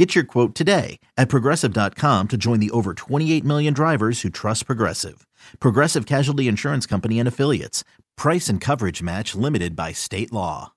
Get your quote today at progressive.com to join the over 28 million drivers who trust Progressive. Progressive Casualty Insurance Company and Affiliates. Price and coverage match limited by state law.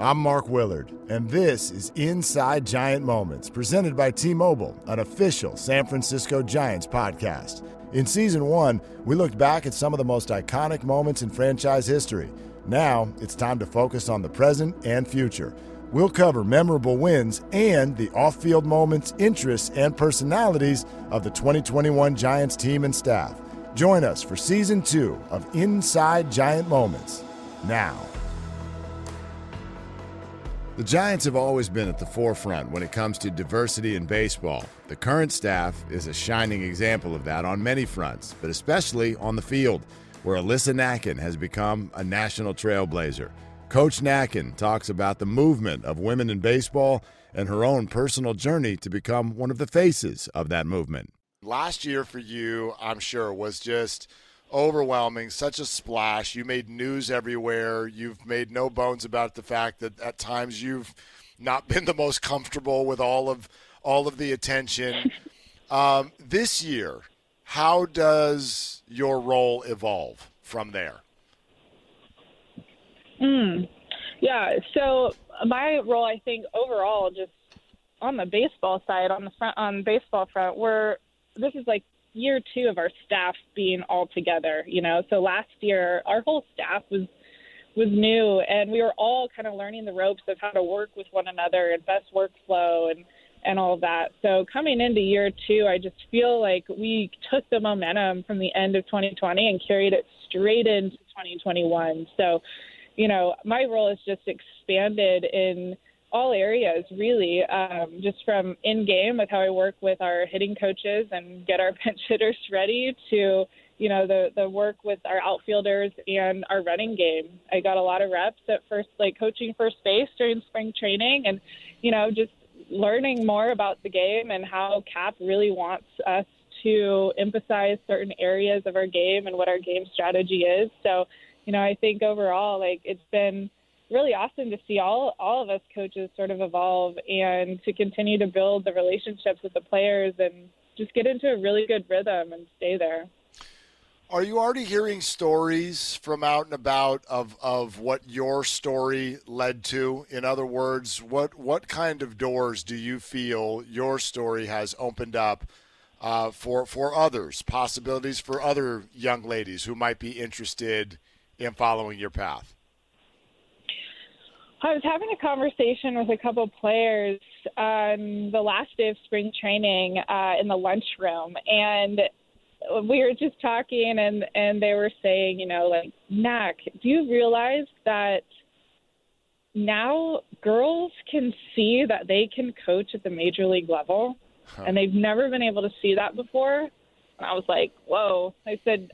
I'm Mark Willard, and this is Inside Giant Moments, presented by T Mobile, an official San Francisco Giants podcast. In season one, we looked back at some of the most iconic moments in franchise history. Now, it's time to focus on the present and future. We'll cover memorable wins and the off field moments, interests, and personalities of the 2021 Giants team and staff. Join us for season two of Inside Giant Moments now. The Giants have always been at the forefront when it comes to diversity in baseball. The current staff is a shining example of that on many fronts, but especially on the field, where Alyssa Nakken has become a national trailblazer. Coach Nakken talks about the movement of women in baseball and her own personal journey to become one of the faces of that movement. Last year for you, I'm sure, was just overwhelming, such a splash. You made news everywhere. You've made no bones about the fact that at times you've not been the most comfortable with all of all of the attention. Um, this year, how does your role evolve from there? Mm, yeah. So my role, I think, overall, just on the baseball side, on the front, on baseball front, we're this is like year two of our staff being all together. You know, so last year our whole staff was was new, and we were all kind of learning the ropes of how to work with one another and best workflow and and all of that. So coming into year two, I just feel like we took the momentum from the end of 2020 and carried it straight into 2021. So you know, my role has just expanded in all areas, really, um, just from in game with how I work with our hitting coaches and get our pinch hitters ready to, you know, the the work with our outfielders and our running game. I got a lot of reps at first, like coaching first base during spring training, and you know, just learning more about the game and how Cap really wants us to emphasize certain areas of our game and what our game strategy is. So you know, I think overall, like it's been really awesome to see all all of us coaches sort of evolve and to continue to build the relationships with the players and just get into a really good rhythm and stay there. Are you already hearing stories from out and about of, of what your story led to? In other words, what what kind of doors do you feel your story has opened up uh, for for others? Possibilities for other young ladies who might be interested in following your path? I was having a conversation with a couple players on the last day of spring training uh, in the lunchroom, and we were just talking, and and they were saying, you know, like, Mac, do you realize that now girls can see that they can coach at the major league level, huh. and they've never been able to see that before? And I was like, whoa. I said,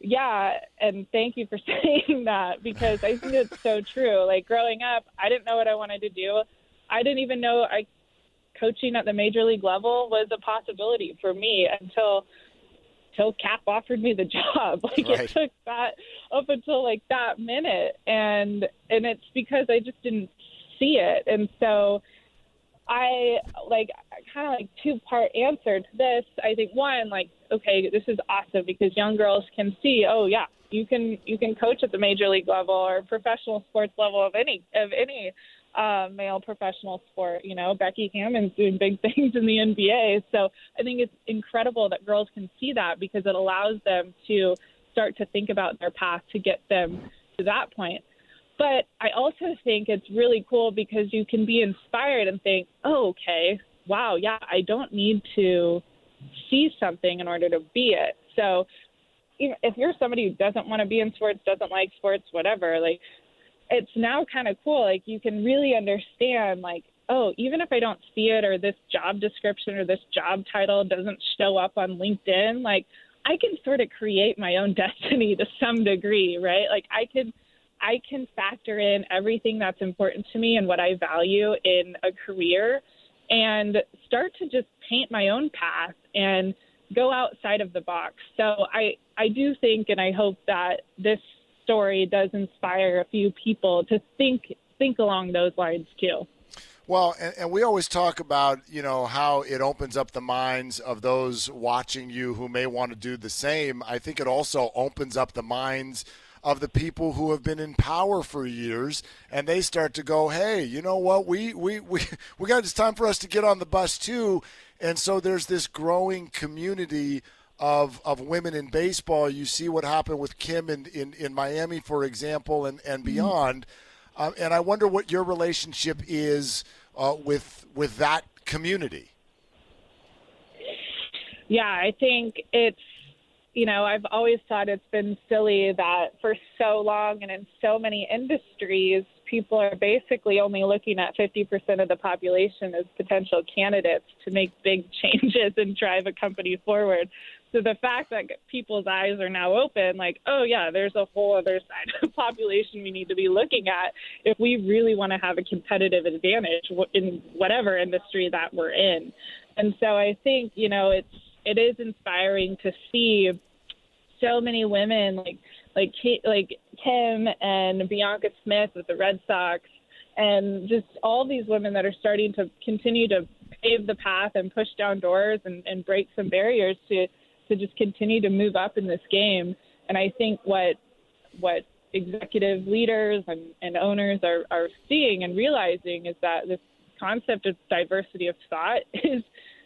yeah, and thank you for saying that because I think it's so true. Like growing up, I didn't know what I wanted to do. I didn't even know I coaching at the major league level was a possibility for me until until Cap offered me the job. Like right. it took that up until like that minute, and and it's because I just didn't see it, and so I like kind of like two part answer to this. I think one, like, okay, this is awesome because young girls can see, oh yeah, you can you can coach at the major league level or professional sports level of any of any uh, male professional sport. You know, Becky Hammon's doing big things in the NBA. So I think it's incredible that girls can see that because it allows them to start to think about their path to get them to that point. But I also think it's really cool because you can be inspired and think, oh, okay, wow, yeah, I don't need to see something in order to be it. So if you're somebody who doesn't want to be in sports, doesn't like sports, whatever, like it's now kind of cool. Like you can really understand, like, oh, even if I don't see it or this job description or this job title doesn't show up on LinkedIn, like I can sort of create my own destiny to some degree, right? Like I can I can factor in everything that's important to me and what I value in a career and start to just paint my own path and go outside of the box. So I I do think and I hope that this story does inspire a few people to think think along those lines too. Well, and, and, we always talk about, you know, how it opens up the minds of those watching you who may want to do the same. I think it also opens up the minds of the people who have been in power for years and they start to go, hey, you know what, we we we, we got it's time for us to get on the bus too. And so there's this growing community of of women in baseball. You see what happened with Kim in, in, in Miami, for example, and, and mm-hmm. beyond. Um, and I wonder what your relationship is uh, with with that community. Yeah, I think it's you know, I've always thought it's been silly that for so long and in so many industries, people are basically only looking at 50% of the population as potential candidates to make big changes and drive a company forward. So the fact that people's eyes are now open, like, oh, yeah, there's a whole other side of the population we need to be looking at if we really want to have a competitive advantage in whatever industry that we're in. And so I think, you know, it's, it is inspiring to see so many women like like Kate, like Kim and Bianca Smith with the Red Sox, and just all these women that are starting to continue to pave the path and push down doors and, and break some barriers to to just continue to move up in this game. And I think what what executive leaders and, and owners are, are seeing and realizing is that this concept of diversity of thought is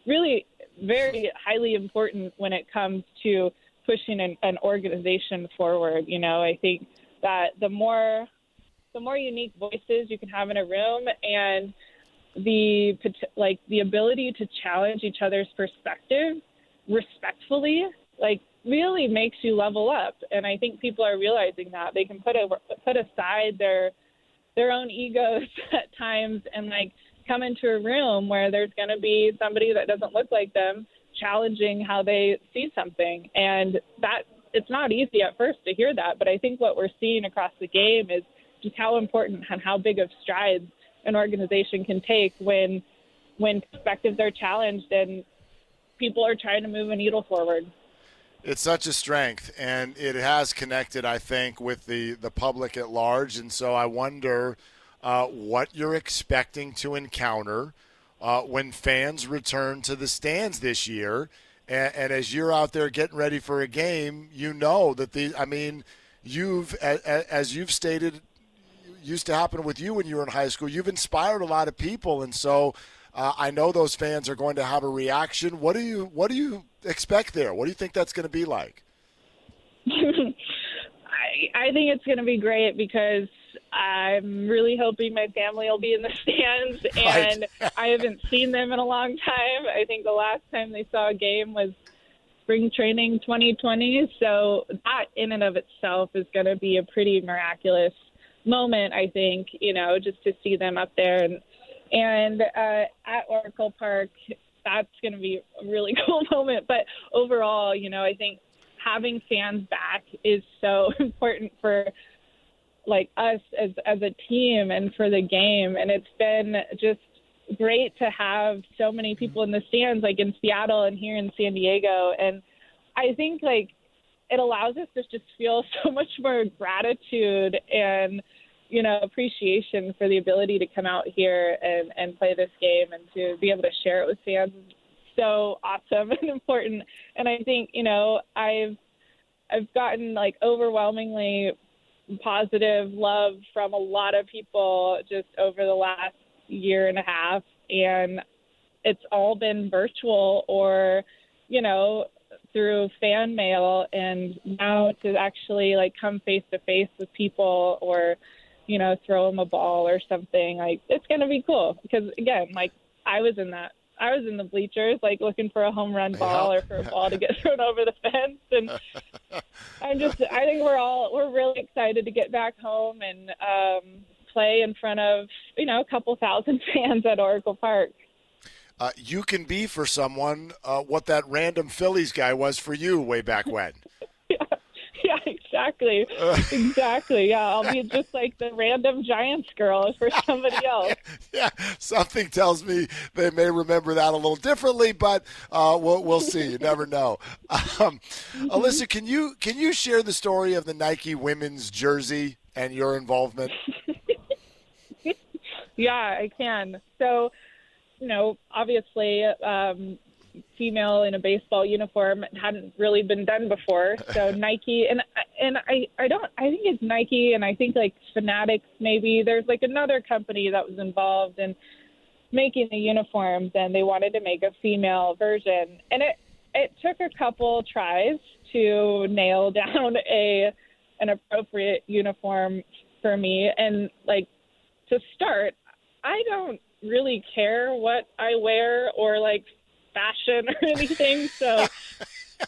really very highly important when it comes to pushing an, an organization forward. You know, I think that the more the more unique voices you can have in a room and the like the ability to challenge each other's perspective respectfully like really makes you level up and i think people are realizing that they can put a, put aside their their own egos at times and like come into a room where there's going to be somebody that doesn't look like them challenging how they see something. And that it's not easy at first to hear that, but I think what we're seeing across the game is just how important and how big of strides an organization can take when when perspectives are challenged and people are trying to move a needle forward. It's such a strength, and it has connected, I think, with the, the public at large. And so I wonder uh, what you're expecting to encounter uh, when fans return to the stands this year. And, and, as you're out there getting ready for a game, you know that the, I mean, you've, as, you've stated, used to happen with you when you were in high school, you've inspired a lot of people. And so uh, I know those fans are going to have a reaction. What do you, what do you expect there? What do you think that's going to be like? I, I think it's going to be great because I'm really hoping my family will be in the stands, and right. I haven't seen them in a long time. I think the last time they saw a game was spring training 2020. So that in and of itself is going to be a pretty miraculous moment. I think you know just to see them up there and and uh, at Oracle Park, that's going to be a really cool moment. But overall, you know, I think having fans back is so important for like us as as a team and for the game. And it's been just great to have so many mm-hmm. people in the stands like in Seattle and here in San Diego. And I think like it allows us to just feel so much more gratitude and you know appreciation for the ability to come out here and and play this game and to be able to share it with fans. So awesome and important. And I think you know I've I've gotten like overwhelmingly positive love from a lot of people just over the last year and a half. And it's all been virtual or you know through fan mail. And now to actually like come face to face with people or you know throw them a ball or something like it's going to be cool. Because again like i was in that I was in the bleachers, like looking for a home run ball or for a ball to get thrown over the fence. And I'm just, I think we're all, we're really excited to get back home and um, play in front of, you know, a couple thousand fans at Oracle Park. uh, you can be for someone uh, what that random Phillies guy was for you way back when. Yeah, exactly, exactly. Yeah, I'll be just like the random Giants girl for somebody else. yeah, something tells me they may remember that a little differently, but uh, we'll we'll see. You never know. Um, mm-hmm. Alyssa, can you can you share the story of the Nike women's jersey and your involvement? yeah, I can. So you know, obviously, um, female in a baseball uniform. Hadn't really been done before. So Nike and and I I don't I think it's Nike and I think like Fanatics maybe. There's like another company that was involved in making the uniforms and they wanted to make a female version. And it it took a couple tries to nail down a an appropriate uniform for me. And like to start I don't really care what I wear or like fashion or anything. So,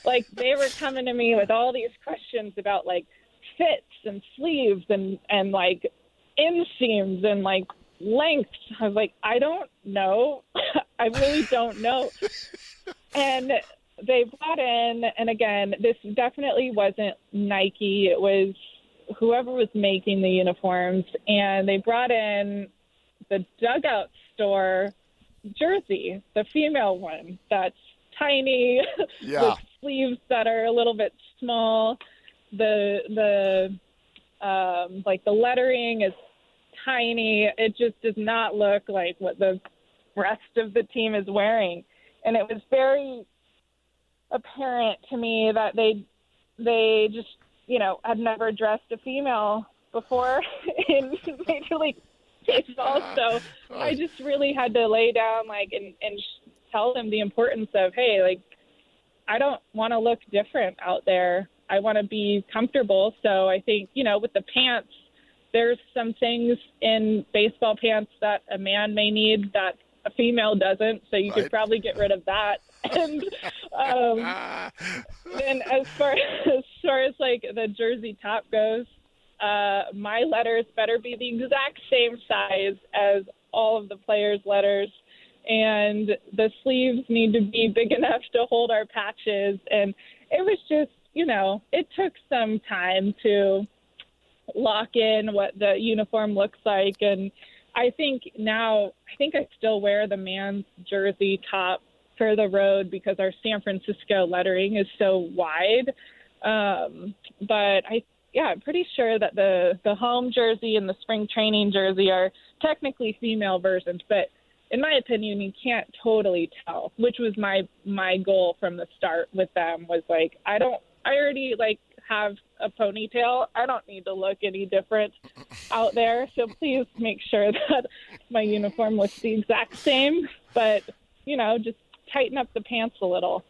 like, they were coming to me with all these questions about like fits and sleeves and and like inseams and like lengths. I was like, I don't know. I really don't know. and they brought in, and again, this definitely wasn't Nike. It was whoever was making the uniforms, and they brought in the dugout store jersey, the female one that's tiny yeah. with sleeves that are a little bit small. The the um, like the lettering is tiny. It just does not look like what the rest of the team is wearing, and it was very apparent to me that they they just you know had never dressed a female before in Major League baseball. Ah. So I ah. just really had to lay down like and and tell them the importance of hey, like I don't want to look different out there. I want to be comfortable. So I think you know with the pants, there's some things in baseball pants that a man may need that a female doesn't. So you right. could probably get rid of that. and um, ah. and as far as far as like the jersey top goes, uh, my letters better be the exact same size as all of the players' letters. And the sleeves need to be big enough to hold our patches. And it was just, you know, it took some time to lock in what the uniform looks like. And I think now, I think I still wear the man's jersey top for the road because our San Francisco lettering is so wide. Um, but I yeah, I'm pretty sure that the the home jersey and the spring training jersey are technically female versions, but in my opinion, you can't totally tell. Which was my my goal from the start with them was like I don't I already like have a ponytail. I don't need to look any different out there. So please make sure that my uniform looks the exact same, but you know, just tighten up the pants a little.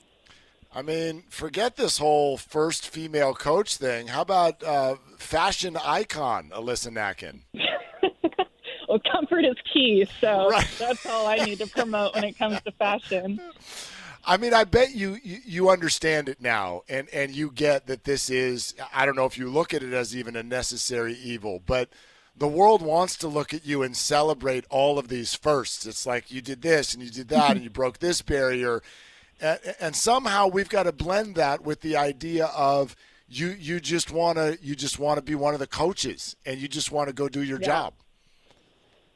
I mean, forget this whole first female coach thing. How about uh, fashion icon Alyssa Nakken? well, comfort is key, so right. that's all I need to promote when it comes to fashion. I mean, I bet you, you, you understand it now, and and you get that this is. I don't know if you look at it as even a necessary evil, but the world wants to look at you and celebrate all of these firsts. It's like you did this and you did that and you broke this barrier and somehow we've got to blend that with the idea of you you just want to you just want to be one of the coaches and you just want to go do your yeah. job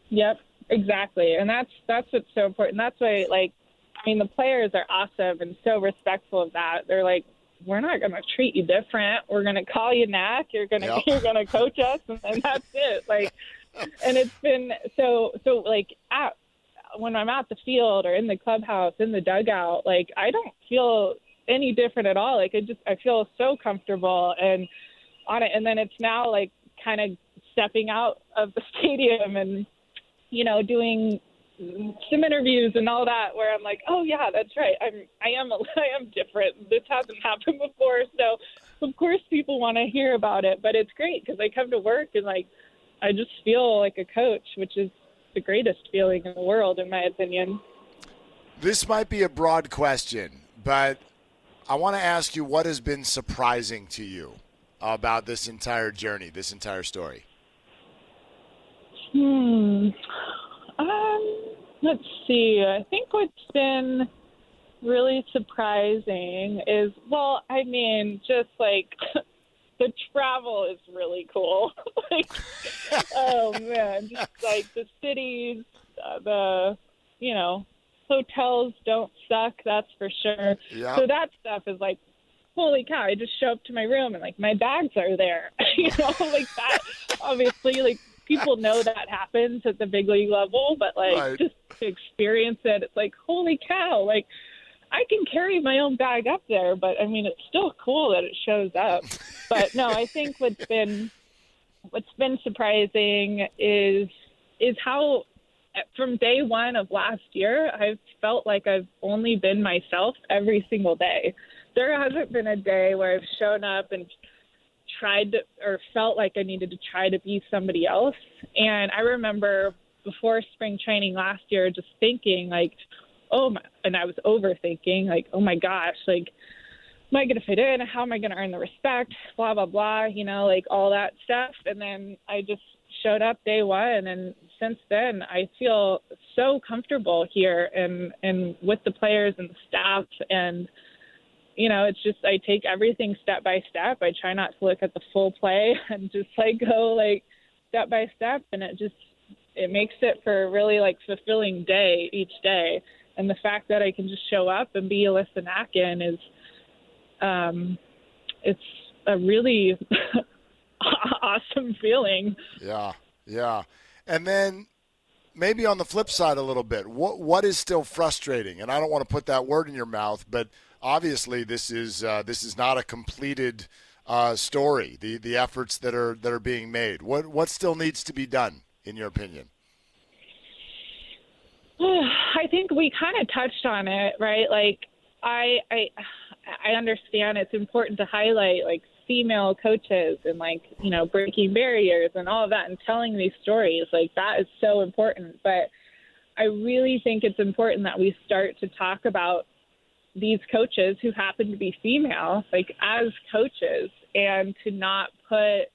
yep exactly and that's that's what's so important that's why like i mean the players are awesome and so respectful of that they're like we're not going to treat you different we're going to call you Knack. you're going to yep. you're going to coach us and, and that's it like and it's been so so like at when I'm at the field or in the clubhouse, in the dugout, like I don't feel any different at all. Like I just I feel so comfortable and on it. And then it's now like kind of stepping out of the stadium and you know doing some interviews and all that where I'm like, oh yeah, that's right. I'm I am I am different. This hasn't happened before, so of course people want to hear about it. But it's great because I come to work and like I just feel like a coach, which is the greatest feeling in the world, in my opinion. This might be a broad question, but I want to ask you what has been surprising to you about this entire journey, this entire story. Hmm. Um, let's see. I think what's been really surprising is, well, I mean, just like the travel is really cool. like, oh man, just like the cities, uh, the, you know, hotels don't suck, that's for sure. Yeah. So that stuff is like, holy cow! I just show up to my room and like my bags are there. you know, like that. Obviously, like people know that happens at the big league level, but like Right. just to experience it, it's like holy cow! Like I can carry my own bag up there, but I mean it's still cool that it shows up. But no, I think what's been what's been surprising is is how from day one of last year I've felt like I've only been myself every single day. There hasn't been a day where I've shown up and tried to, or felt like I needed to try to be somebody else. And I remember before spring training last year just thinking like, oh my, and I was overthinking like, oh my gosh, like, am I going to fit in? How am I going to earn the respect? Blah, blah, blah, you know, like all that stuff. And then I just showed up day one. And since then, I feel so comfortable here and, and with the players and the staff. And, you know, it's just I take everything step by step. I try not to look at the full play and just like go like step by step, and it just it makes it for a really like fulfilling day each day. And the fact that I can just show up and be Alyssa Nakken is, um, it's a really awesome feeling. Yeah, yeah. And then maybe on the flip side a little bit, what what is still frustrating? And I don't want to put that word in your mouth, but obviously this is uh, this is not a completed uh, story. The the efforts that are that are being made. What what still needs to be done in your opinion? I think we kind of touched on it, right? Like I I I understand it's important to highlight like female coaches and like, you know, breaking barriers and all of that and telling these stories. Like that is so important, but I really think it's important that we start to talk about these coaches who happen to be female, like as coaches, and to not put,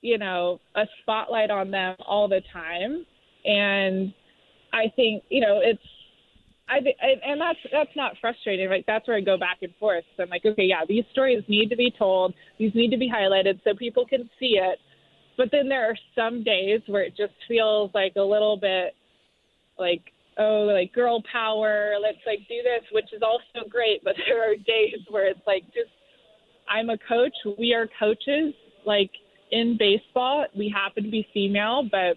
you know, a spotlight on them all the time. And I think, you know, it's, I and that's that's not frustrating. Like that's where I go back and forth. So I'm like, okay, yeah, these stories need to be told. These need to be highlighted so people can see it. But then there are some days where it just feels like a little bit like oh like girl power let's like do this which is also great but there are days where it's like just i'm a coach we are coaches like in baseball we happen to be female but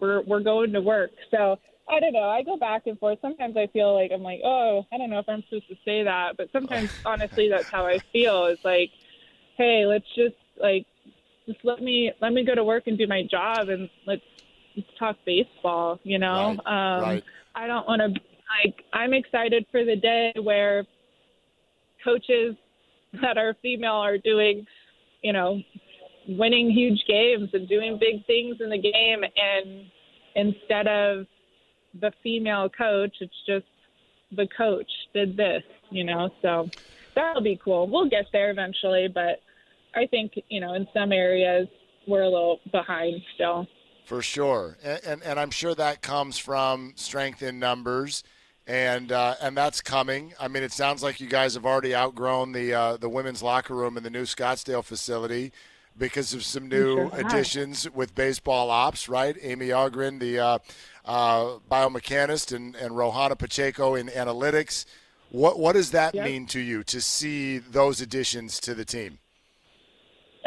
we're we're going to work so i don't know. I go back and forth. Sometimes i feel like i'm like oh i don't know if i'm supposed to say that. But sometimes honestly that's how i feel. It's like hey let's just like just let me let me go to work and do my job and let's let's talk baseball you know? Right, um right. I don't want to like I'm excited for the day where coaches that are female are doing, you know, winning huge games and doing big things in the game and instead of the female coach, it's just the coach did this, you know. So that'll be cool. We'll get there eventually, but I think, you know, in some areas we're a little behind still. For sure, and, and and I'm sure that comes from strength in numbers, and uh, and that's coming. I mean, it sounds like you guys have already outgrown the uh, the women's locker room in the new Scottsdale facility because of some new sure additions with baseball ops, right? Amy Ogren, the uh, uh, biomechanist, and and Rohana Pacheco in analytics. What what does that Yep. mean to you to see those additions to the team?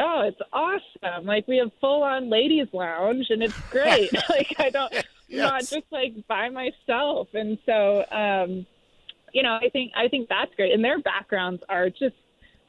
Oh, it's awesome. Like we have full on ladies lounge and it's great. like I don't I'm not just like by myself. And so um you know, I think I think that's great. And their backgrounds are just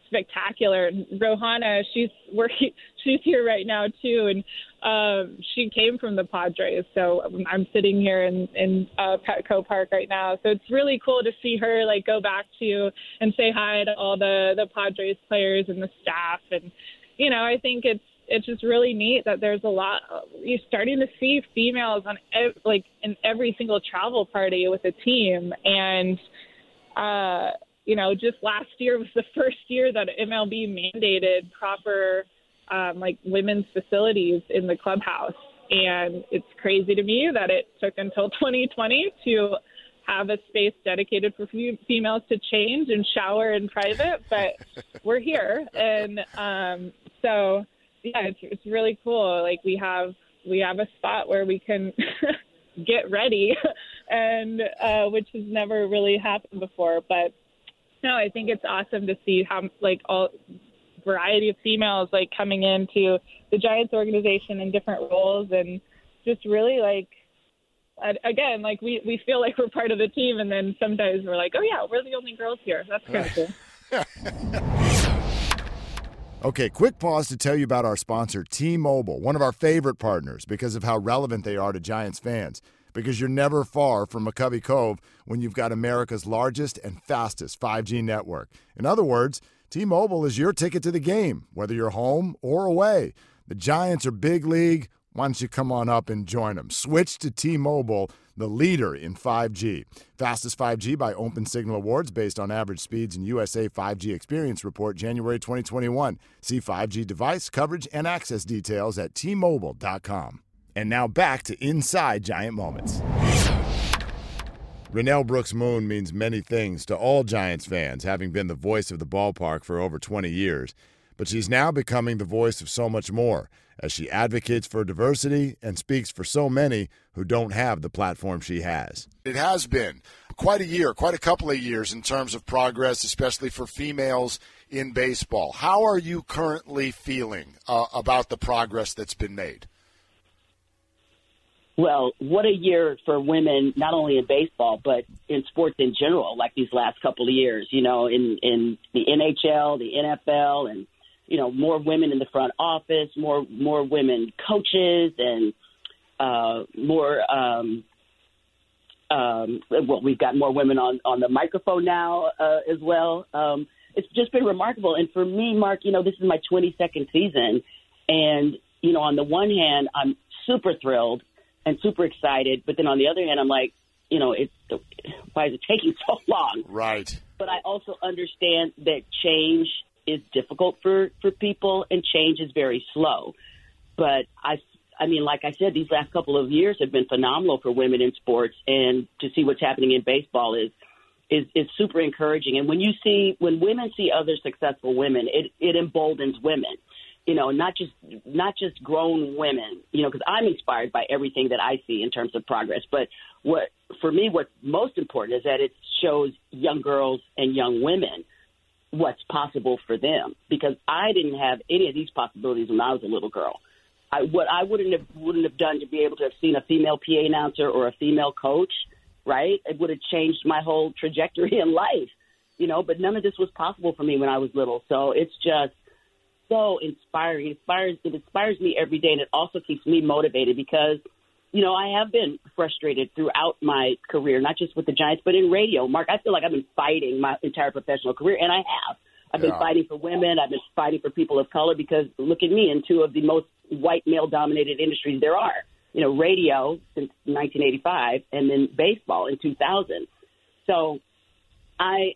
spectacular. Rohana, she's working she's here right now too and um she came from the Padres. So I'm sitting here in in uh Petco Park right now. So it's really cool to see her like go back to and say hi to all the the Padres players and the staff and you know, I think it's it's just really neat that there's a lot. You're starting to see females on ev- like in every single travel party with a team, and uh, you know, just last year was the first year that MLB mandated proper um, like women's facilities in the clubhouse, and it's crazy to me that it took until 2020 to have a space dedicated for females to change and shower in private, but we're here, and um, so yeah, it's it's really cool. Like we have we have a spot where we can get ready, and uh, which has never really happened before. But no, I think it's awesome to see how like all variety of females like coming into the Giants organization in different roles and just really like again like we we feel like we're part of the team and then sometimes we're like oh yeah we're the only girls here that's kind of cool Okay, quick pause to tell you about our sponsor, T Mobile, one of our favorite partners because of how relevant they are to Giants fans. Because you're never far from McCovey Cove when you've got America's largest and fastest 5G network. In other words, T Mobile is your ticket to the game, whether you're home or away. The Giants are big league. Why don't you come on up and join them? Switch to T Mobile the leader in 5G. Fastest 5G by Open Signal Awards based on average speeds in USA 5G Experience Report January 2021. See 5G device coverage and access details at tmobile.com. And now back to Inside Giant Moments. Renel Brooks Moon means many things to all Giants fans, having been the voice of the ballpark for over 20 years. But she's now becoming the voice of so much more as she advocates for diversity and speaks for so many who don't have the platform she has. It has been quite a year, quite a couple of years in terms of progress, especially for females in baseball. How are you currently feeling uh, about the progress that's been made? Well, what a year for women, not only in baseball, but in sports in general, like these last couple of years, you know, in, in the NHL, the NFL, and you know more women in the front office, more more women coaches, and uh, more. Um, um, well, we've got more women on on the microphone now uh, as well. Um, it's just been remarkable, and for me, Mark, you know, this is my 22nd season, and you know, on the one hand, I'm super thrilled and super excited, but then on the other hand, I'm like, you know, it's why is it taking so long? Right. But I also understand that change is difficult for for people, and change is very slow. But I, I mean, like I said, these last couple of years have been phenomenal for women in sports, and to see what's happening in baseball is is is super encouraging. And when you see when women see other successful women, it it emboldens women. You know, not just not just grown women. You know, because I'm inspired by everything that I see in terms of progress. But what for me, what's most important is that it shows young girls and young women what's possible for them because I didn't have any of these possibilities when I was a little girl. I, what I wouldn't have wouldn't have done to be able to have seen a female PA announcer or a female coach, right? It would have changed my whole trajectory in life, you know. But none of this was possible for me when I was little, so it's just so inspiring. It inspires it inspires me every day, and it also keeps me motivated because you know, I have been frustrated throughout my career, not just with the Giants, but in radio. Mark, I feel like I've been fighting my entire professional career, and I have. I've yeah. been fighting for women. I've been fighting for people of color because look at me in two of the most white male dominated industries there are. You know, radio since 1985 and then baseball in 2000. So I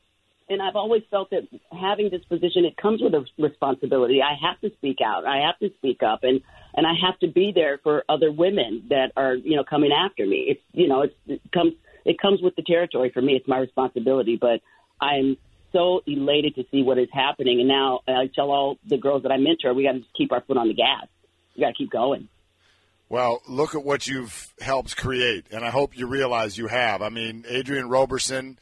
and I've always felt that having this position, it comes with a responsibility. I have to speak out. I have to speak up, and and I have to be there for other women that are you know coming after me. It's you know it's, it comes it comes with the territory for me. It's my responsibility, but I'm so elated to see what is happening. And now I tell all the girls that I mentor, we got to keep our foot on the gas. We got to keep going. Well, look at what you've helped create, and I hope you realize you have. I mean, Adrienne Roberson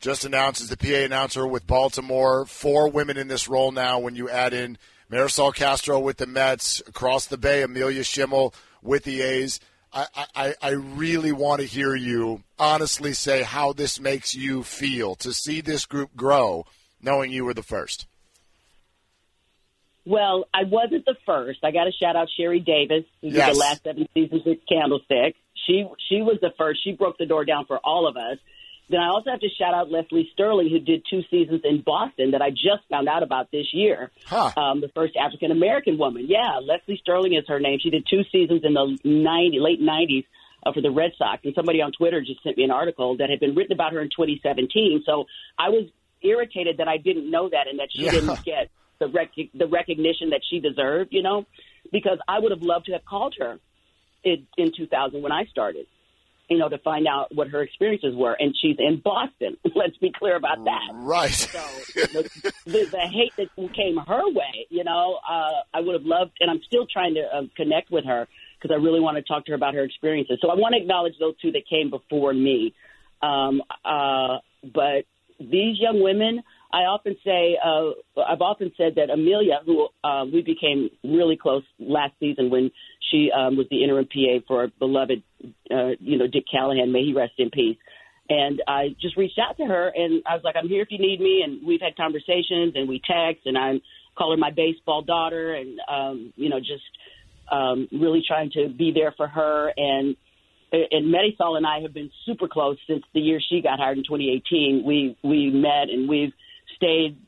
just announced as the PA announcer with Baltimore. Four women in this role now when you add in Marisol Castro with the Mets, across the bay, Amelia Schimmel with the A's. I, I, I really want to hear you honestly say how this makes you feel to see this group grow, knowing you were the first. Well, I wasn't the first. I got to shout out Sherry Davis, who yes. did the last seven seasons with Candlestick. She she was the first. She broke the door down for all of us. Then I also have to shout out Leslie Sterling, who did two seasons in Boston that I just found out about this year. Huh. Um, the first African American woman. Yeah, Leslie Sterling is her name. She did two seasons in the 90, late 90s uh, for the Red Sox. And somebody on Twitter just sent me an article that had been written about her in 2017. So I was irritated that I didn't know that and that she yeah. didn't get the rec- the recognition that she deserved, you know, because I would have loved to have called her in, in 2000 when I started you know, to find out what her experiences were. And she's in Boston. Let's be clear about that. Right. So the, the, the hate that came her way, you know, uh, I would have loved, and I'm still trying to uh, connect with her because I really want to talk to her about her experiences. So I want to acknowledge those two that came before me. Um, uh, but these young women, I often say, uh, I've often said that Amelia, who uh, we became really close last season when she um, was the interim PA for our beloved, uh, you know, Dick Callahan. May he rest in peace. And I just reached out to her, and I was like, "I'm here if you need me." And we've had conversations, and we text, and I call her my baseball daughter, and um, you know, just um, really trying to be there for her. And and Marisol and I have been super close since the year she got hired in 2018. We we met, and we've stayed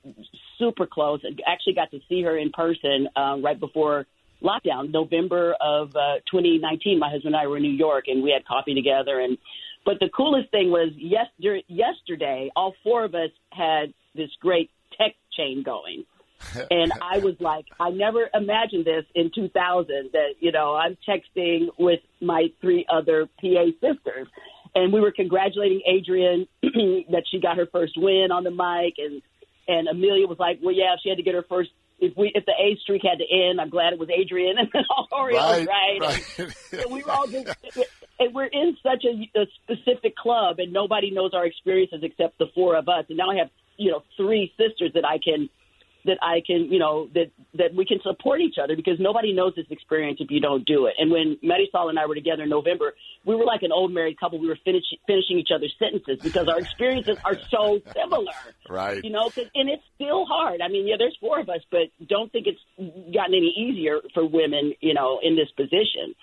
super close. And actually, got to see her in person uh, right before lockdown, November of uh, 2019. My husband and I were in New York, and we had coffee together. And but the coolest thing was yesterday. Yesterday, all four of us had this great tech chain going. and I was like, I never imagined this in 2000 that, you know, I'm texting with my three other PA sisters. And we were congratulating Adrienne that she got her first win on the mic. And, and Amelia was like, well, yeah, she had to get her first if we if the A streak had to end, I'm glad it was Adrienne and Oreo, right? right? right. so we were all just, and we're in such a, a specific club, and nobody knows our experiences except the four of us. And now I have you know three sisters that I can that I can, you know, that that we can support each other because nobody knows this experience if you don't do it. And when Marisol and I were together in November, we were like an old married couple. We were finish, finishing each other's sentences because our experiences are so similar. Right. You know, cause, and it's still hard. I mean, yeah, there's four of us, but don't think it's gotten any easier for women, you know, in this position.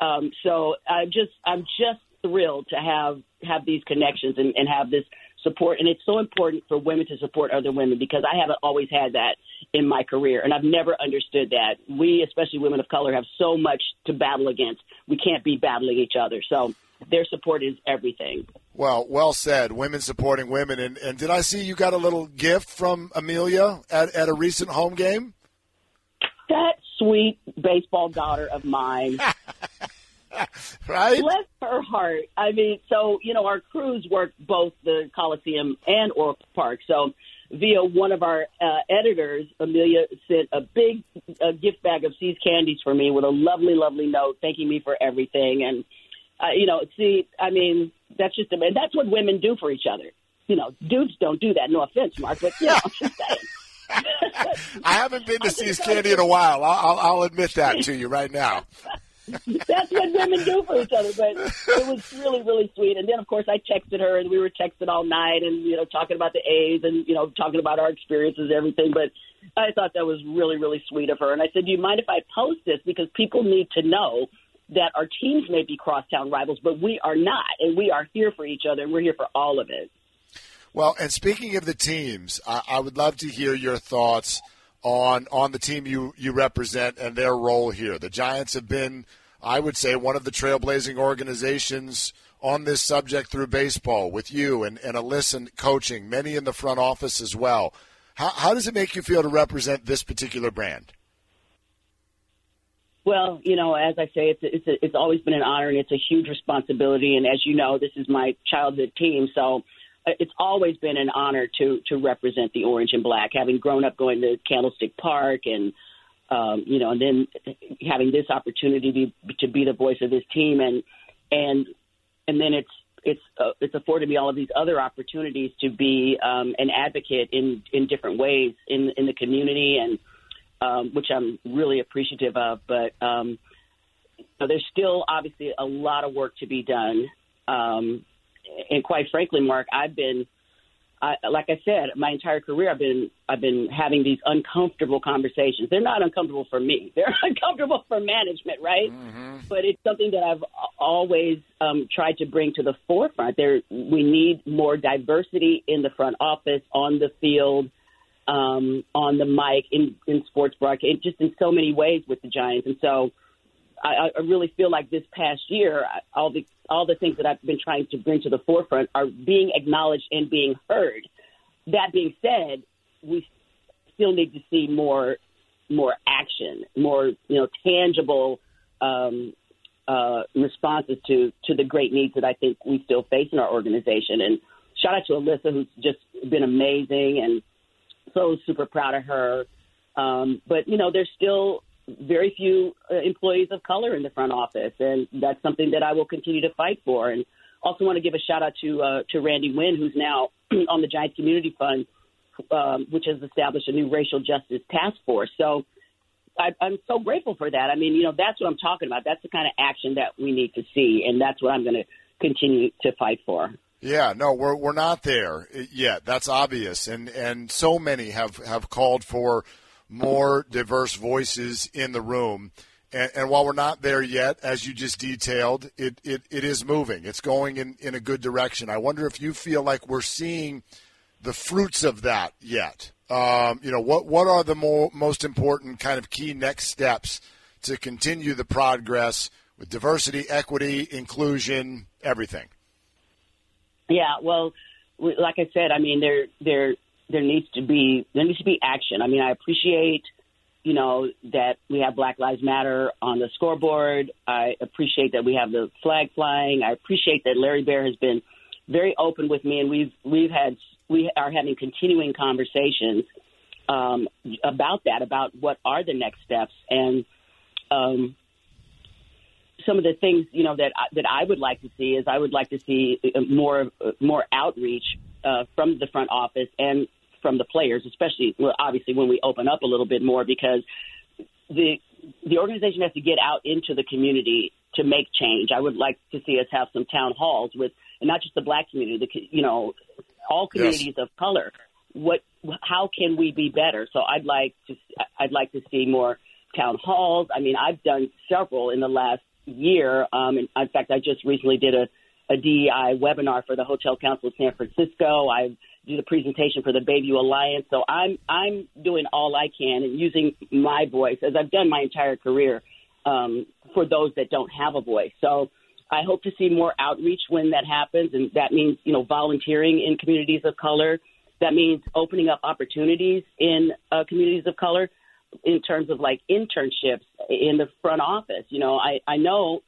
Um, so I'm just, I'm just thrilled to have have these connections and, and have this support. And it's so important for women to support other women because I haven't always had that in my career. And I've never understood that. We, especially women of color, have so much to battle against. We can't be battling each other. So their support is everything. Well, well said. Women supporting women. And, and did I see you got a little gift from Amelia at, at a recent home game? That sweet baseball daughter of mine right? Bless her heart. I mean, so you know, our crews work both the Coliseum and Oracle Park. So via one of our uh, editors, Amelia sent a big uh, gift bag of See's candies for me with a lovely, lovely note thanking me for everything. And uh, you know, see, I mean, that's just and that's what women do for each other. You know, dudes don't do that. No offense, Mark, but you know, I'm just saying. I haven't been to See's Candy in a while. I'll, I'll, I'll admit that to you right now. That's what women do for each other. But it was really, really sweet. And then, of course, I texted her, and we were texting all night, and you know, talking about the A's, and you know, talking about our experiences, and everything. But I thought that was really, really sweet of her. And I said, "Do you mind if I post this because people need to know." That our teams may be crosstown rivals, but we are not, and we are here for each other, and we're here for all of it. Well, and speaking of the teams, I, I would love to hear your thoughts on on the team you you represent and their role here. The Giants have been I would say, one of the trailblazing organizations on this subject through baseball with you and, and Alyssa coaching, many in the front office as well. How, how does it make you feel to represent this particular brand? Well, you know, as I say, it's it's it's always been an honor and it's a huge responsibility. And as you know, this is my childhood team, so uh, it's always been an honor to to represent the orange and black. Having grown up going to Candlestick Park and um, you know, and then having this opportunity to, to be the voice of this team, and and and then it's it's uh, it's afforded me all of these other opportunities to be um, an advocate in in different ways in in the community, and um, which I'm really appreciative of. But um, so there's still obviously a lot of work to be done, um, and quite frankly, Mark, I've been I, like I said, my entire career, I've been I've been having these uncomfortable conversations. They're not uncomfortable for me; they're uncomfortable for management, right? Mm-hmm. But it's something that I've always um, tried to bring to the forefront. There, we need more diversity in the front office, on the field, um, on the mic, in in sports broadcast, just in so many ways with the Giants. And so, I, I really feel like this past year, all the all the things that I've been trying to bring to the forefront are being acknowledged and being heard. That being said, we still need to see more more action, more you know tangible um, uh, responses to to the great needs that I think we still face in our organization. And shout out to Alyssa, who's just been amazing, and so super proud of her. Um, but you know, there's still very few uh, employees of color in the front office, and that's something that I will continue to fight for. And also want to give a shout out to uh, to Randy Winn, who's now on the Giants Community Fund, um, which has established a new racial justice task force. So I, I'm so grateful for that. I mean, you know, that's what I'm talking about. That's the kind of action that we need to see, and that's what I'm going to continue to fight for. Yeah, no, we're we're not there yet. That's obvious, and and so many have have called for more diverse voices in the room. And, and, while we're not there yet, as you just detailed, it, it, it is moving. It's going in, in a good direction. I wonder if you feel like we're seeing the fruits of that yet. Um, you know, what, what are the more, most important kind of key next steps to continue the progress with diversity, equity, inclusion, everything? Yeah, well, like I said, I mean, there, there needs to be there needs to be action. I mean, I appreciate – you know, that we have Black Lives Matter on the scoreboard. I appreciate that we have the flag flying. I appreciate that Larry Baer has been very open with me, and we've we've had we are having continuing conversations um, about that, about what are the next steps, and um, some of the things you know that I, that I would like to see is I would like to see more more outreach uh, from the front office and from the players, especially well, obviously when we open up a little bit more because the the organization has to get out into the community to make change. I would like to see us have some town halls with, and not just the black community, the you know, all communities yes. of color. What, how can we be better? So I'd like to, I'd like to see more town halls. I mean, I've done several in the last year. Um, and in fact, I just recently did a, a DEI webinar for the Hotel Council of San Francisco. I've do the presentation for the Bayview Alliance. So I'm I'm doing all I can and using my voice as I've done my entire career um, for those that don't have a voice. So I hope to see more outreach when that happens, and that means you know volunteering in communities of color. That means opening up opportunities in uh, communities of color in terms of like internships in the front office. You know, I I know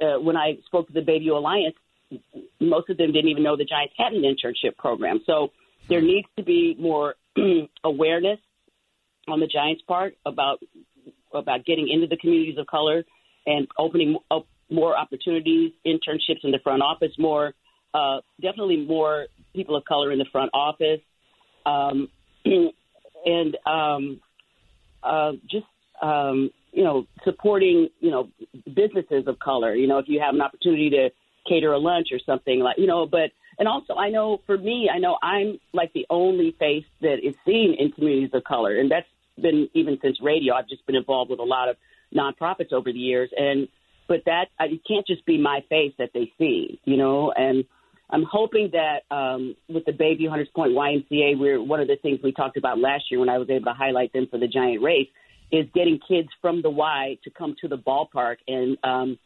uh, when I spoke to the Bayview Alliance, most of them didn't even know the Giants had an internship program. So there needs to be more awareness on the Giants' part about about getting into the communities of color and opening up more opportunities, internships in the front office, more uh, definitely more people of color in the front office, um, and um, uh, just um, you know supporting you know businesses of color. You know, if you have an opportunity to cater a lunch or something like you know, but and also I know for me, I know I'm like the only face that is seen in communities of color, and that's been even since radio. I've just been involved with a lot of nonprofits over the years, and but that I, it can't just be my face that they see, you know, and. I'm hoping that um, with the Bayview Hunters Point YMCA, we're one of the things we talked about last year when I was able to highlight them for the giant race is getting kids from the Y to come to the ballpark and um,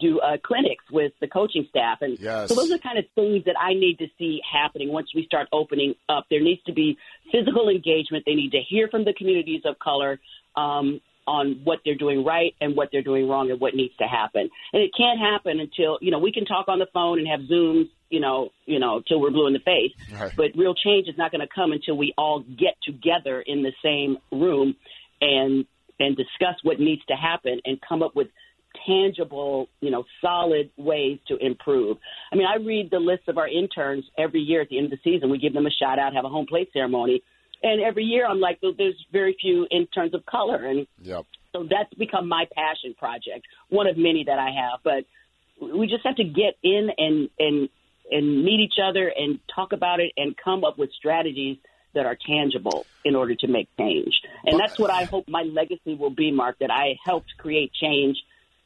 do uh, clinics with the coaching staff. And yes. so those are the kind of things that I need to see happening once we start opening up. There needs to be physical engagement. They need to hear from the communities of color um, on what they're doing right and what they're doing wrong and what needs to happen. And it can't happen until, you know, we can talk on the phone and have Zooms, you know, you know, till we're blue in the face. Right. But real change is not going to come until we all get together in the same room and and discuss what needs to happen and come up with tangible, you know, solid ways to improve. I mean, I read the list of our interns every year at the end of the season. We give them a shout out, have a home plate ceremony. And every year I'm like, there's very few interns of color. And yep. so that's become my passion project, one of many that I have. But we just have to get in and, and, and meet each other and talk about it and come up with strategies that are tangible in order to make change. And that's what I hope my legacy will be, Mark, that I helped create change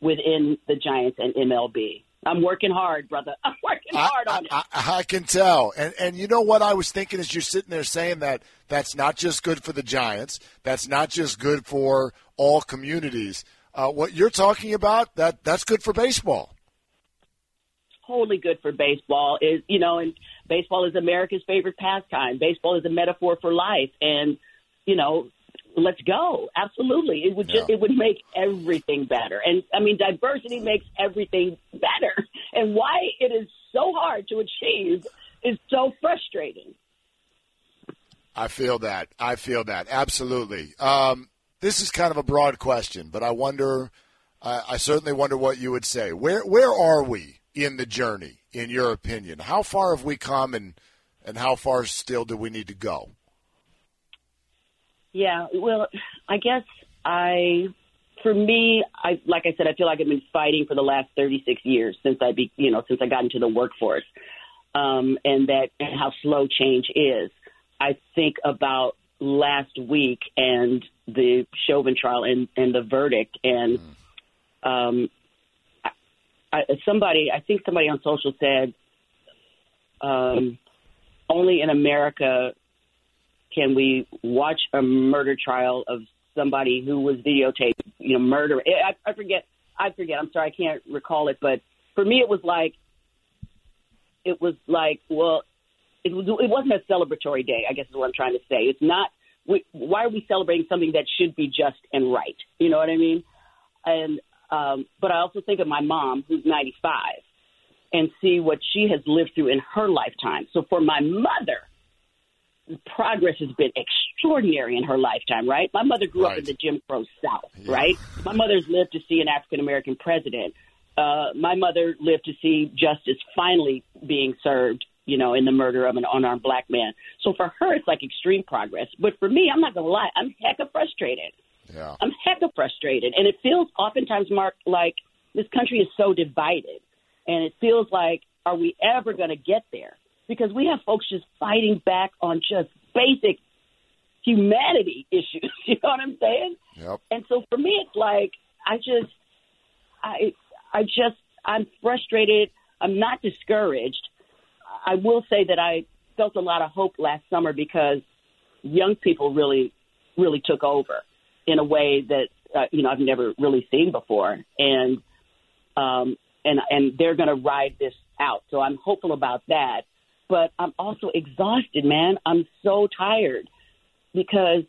within the Giants and MLB. I'm working hard, brother. I'm working hard I, on it. I, I, can tell. And and you know what I was thinking as you're sitting there saying that that's not just good for the Giants. That's not just good for all communities. Uh, what you're talking about that that's good for baseball. Totally good for baseball is you know, and baseball is America's favorite pastime. Baseball is a metaphor for life, and you know, let's go. Absolutely, it would just Yeah. it would make everything better. And I mean, diversity makes everything better. And why it is so hard to achieve is so frustrating. I feel that. I feel that. Absolutely. Um, this is kind of a broad question, but I wonder, I I certainly wonder what you would say. Where, where are we in the journey, in your opinion? How far have we come and, and how far still do we need to go? Yeah, well, I guess I, for me, I like I said, I feel like I've been fighting for the last 36 years since I be, you know, since I got into the workforce, um, and that and how slow change is. I think about last week and the Chauvin trial and and the verdict and um, I, I, somebody, I think somebody on social said, um, only in America can we watch a murder trial of somebody who was videotaped, you know, murder. I, I forget. I forget. I'm sorry, I can't recall it. But for me, it was like, it was like, well, it was. It wasn't a celebratory day. I guess is what I'm trying to say. It's not. We, why are we celebrating something that should be just and right? You know what I mean? And um, but I also think of my mom, who's 95, and see what she has lived through in her lifetime. So for my mother, progress has been extraordinary in her lifetime, right? My mother grew up in the Jim Crow South, right? My mother's lived to see an African American president. Uh, my mother lived to see justice finally being served, you know, in the murder of an unarmed black man. So for her, it's like extreme progress. But for me, I'm not going to lie, I'm hecka frustrated. Yeah. I'm hecka frustrated. And it feels oftentimes, Mark, like this country is so divided. And it feels like, are we ever going to get there? Because we have folks just fighting back on just basic humanity issues. You know what I'm saying? Yep. And so for me, it's like, I just, I, I just, I'm frustrated. I'm not discouraged. I will say that I felt a lot of hope last summer because young people really, really took over in a way that uh, you know I've never really seen before, and um, and and they're going to ride this out. So I'm hopeful about that. But I'm also exhausted, man. I'm so tired because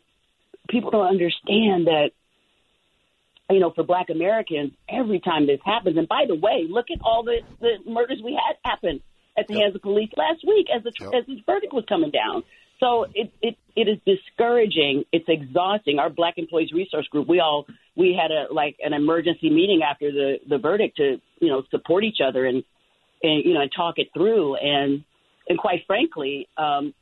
people don't understand that. You know, for Black Americans, every time this happens, and by the way, look at all the, the murders we had happen at the Yep. hands of police last week as the Yep. as this verdict was coming down. So it, it it is discouraging. It's exhausting. Our Black Employees Resource Group, we all we had a like an emergency meeting after the the verdict to you know support each other and and you know and talk it through. And and quite frankly, um,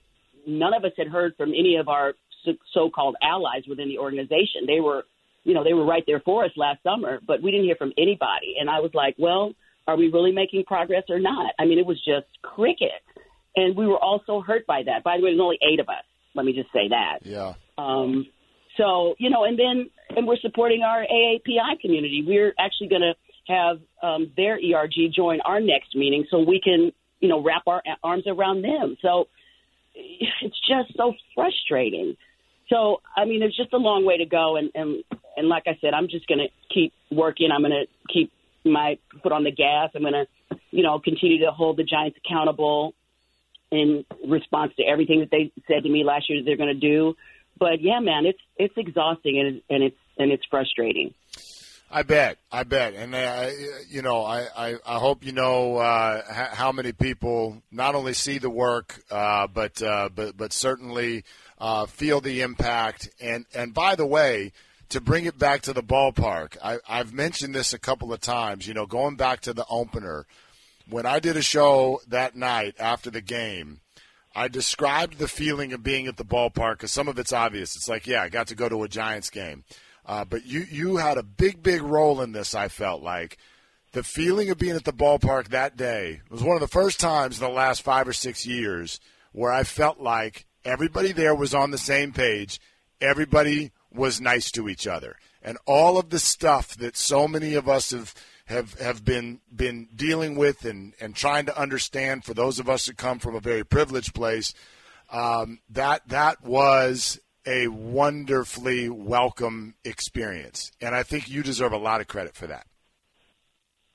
none of us had heard from any of our so- so-called allies within the organization. They were you know they were right there for us last summer, but we didn't hear from anybody. And I was like, well, are we really making progress or not? I mean, it was just cricket. And we were all so hurt by that. By the way, there's only eight of us. Let me just say that. Yeah. Um, so, you know, and then and we're supporting our AAPI community. We're actually going to have um, their ERG join our next meeting so we can, you know, wrap our arms around them. So it's just so frustrating. So, I mean, there's just a long way to go. And, and, and like I said, I'm just going to keep working. I'm going to keep my foot on the gas. I'm going to, you know, continue to hold the Giants accountable in response to everything that they said to me last year that they're going to do. But yeah, man, it's it's exhausting and it's, and it's and it's frustrating. I bet, I bet, and uh, you know, I, I, I hope you know uh, how many people not only see the work, uh, but uh, but but certainly uh, feel the impact. And and by the way, to bring it back to the ballpark, I, I've mentioned this a couple of times. You know, going back to the opener, when I did a show that night after the game. I described the feeling of being at the ballpark because some of it's obvious. It's like, yeah, I got to go to a Giants game. Uh, but you, you had a big, big role in this, I felt like. The feeling of being at the ballpark that day was one of the first times in the last five or six years where I felt like everybody there was on the same page. Everybody was nice to each other. And all of the stuff that so many of us have have have been been dealing with and, and trying to understand for those of us that come from a very privileged place, um, that that was a wonderfully welcome experience. And I think you deserve a lot of credit for that.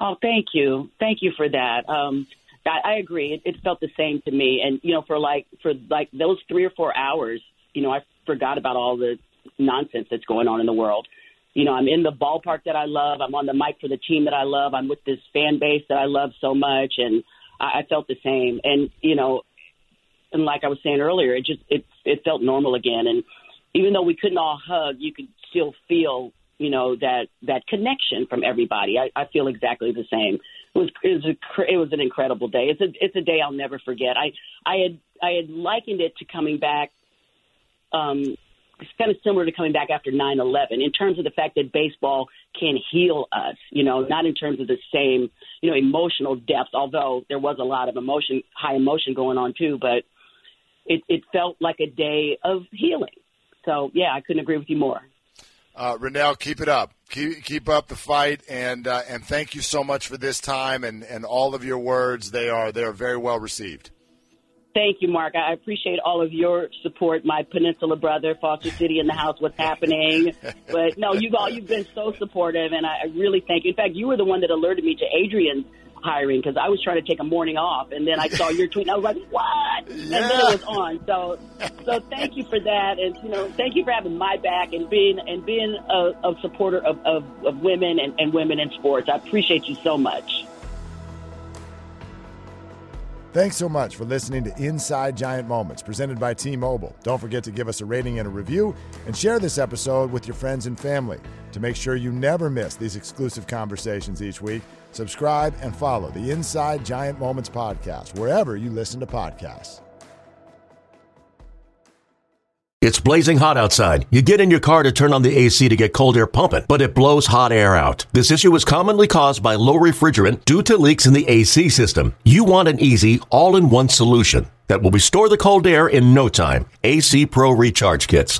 Oh, thank you, thank you for that. Um, I, I agree. It, it felt the same to me, and you know, for like for like those three or four hours, you know, I forgot about all the nonsense that's going on in the world. You know, I'm in the ballpark that I love. I'm on the mic for the team that I love. I'm with this fan base that I love so much, and I, I felt the same. And you know, and like I was saying earlier, it just it it felt normal again. And even though we couldn't all hug, you could still feel you know that that connection from everybody. I, I feel exactly the same. It was it was a, it was an incredible day. It's a it's a day I'll never forget. I I had I had likened it to coming back. Um, it's kind of similar to coming back after 9/11 in terms of the fact that baseball can heal us. You know, not in terms of the same you know emotional depth, although there was a lot of emotion, high emotion going on too. But it, it felt like a day of healing. So yeah, I couldn't agree with you more. Uh, Renel, keep it up. Keep keep up the fight, and uh, and thank you so much for this time and, and all of your words. They are they are very well received. Thank you, Mark. I appreciate all of your support. My Peninsula brother, Foster City in the house, what's happening? But no, you've all you've been so supportive, and I, I really thank you. In fact, you were the one that alerted me to Adrienne's hiring because I was trying to take a morning off, and then I saw your tweet, and I was like, "What?" Yeah. And then it was on. So, so thank you for that, and you know, thank you for having my back and being and being a, a supporter of, of, of women and, and women in sports. I appreciate you so much. Thanks so much for listening to Inside Giant Moments presented by T Mobile. Don't forget to give us a rating and a review and share this episode with your friends and family. To make sure you never miss these exclusive conversations each week, subscribe and follow the Inside Giant Moments podcast wherever you listen to podcasts. It's blazing hot outside. You get in your car to turn on the AC to get cold air pumping, but it blows hot air out. This issue is commonly caused by low refrigerant due to leaks in the AC system. You want an easy, all in one solution that will restore the cold air in no time. AC Pro Recharge Kits.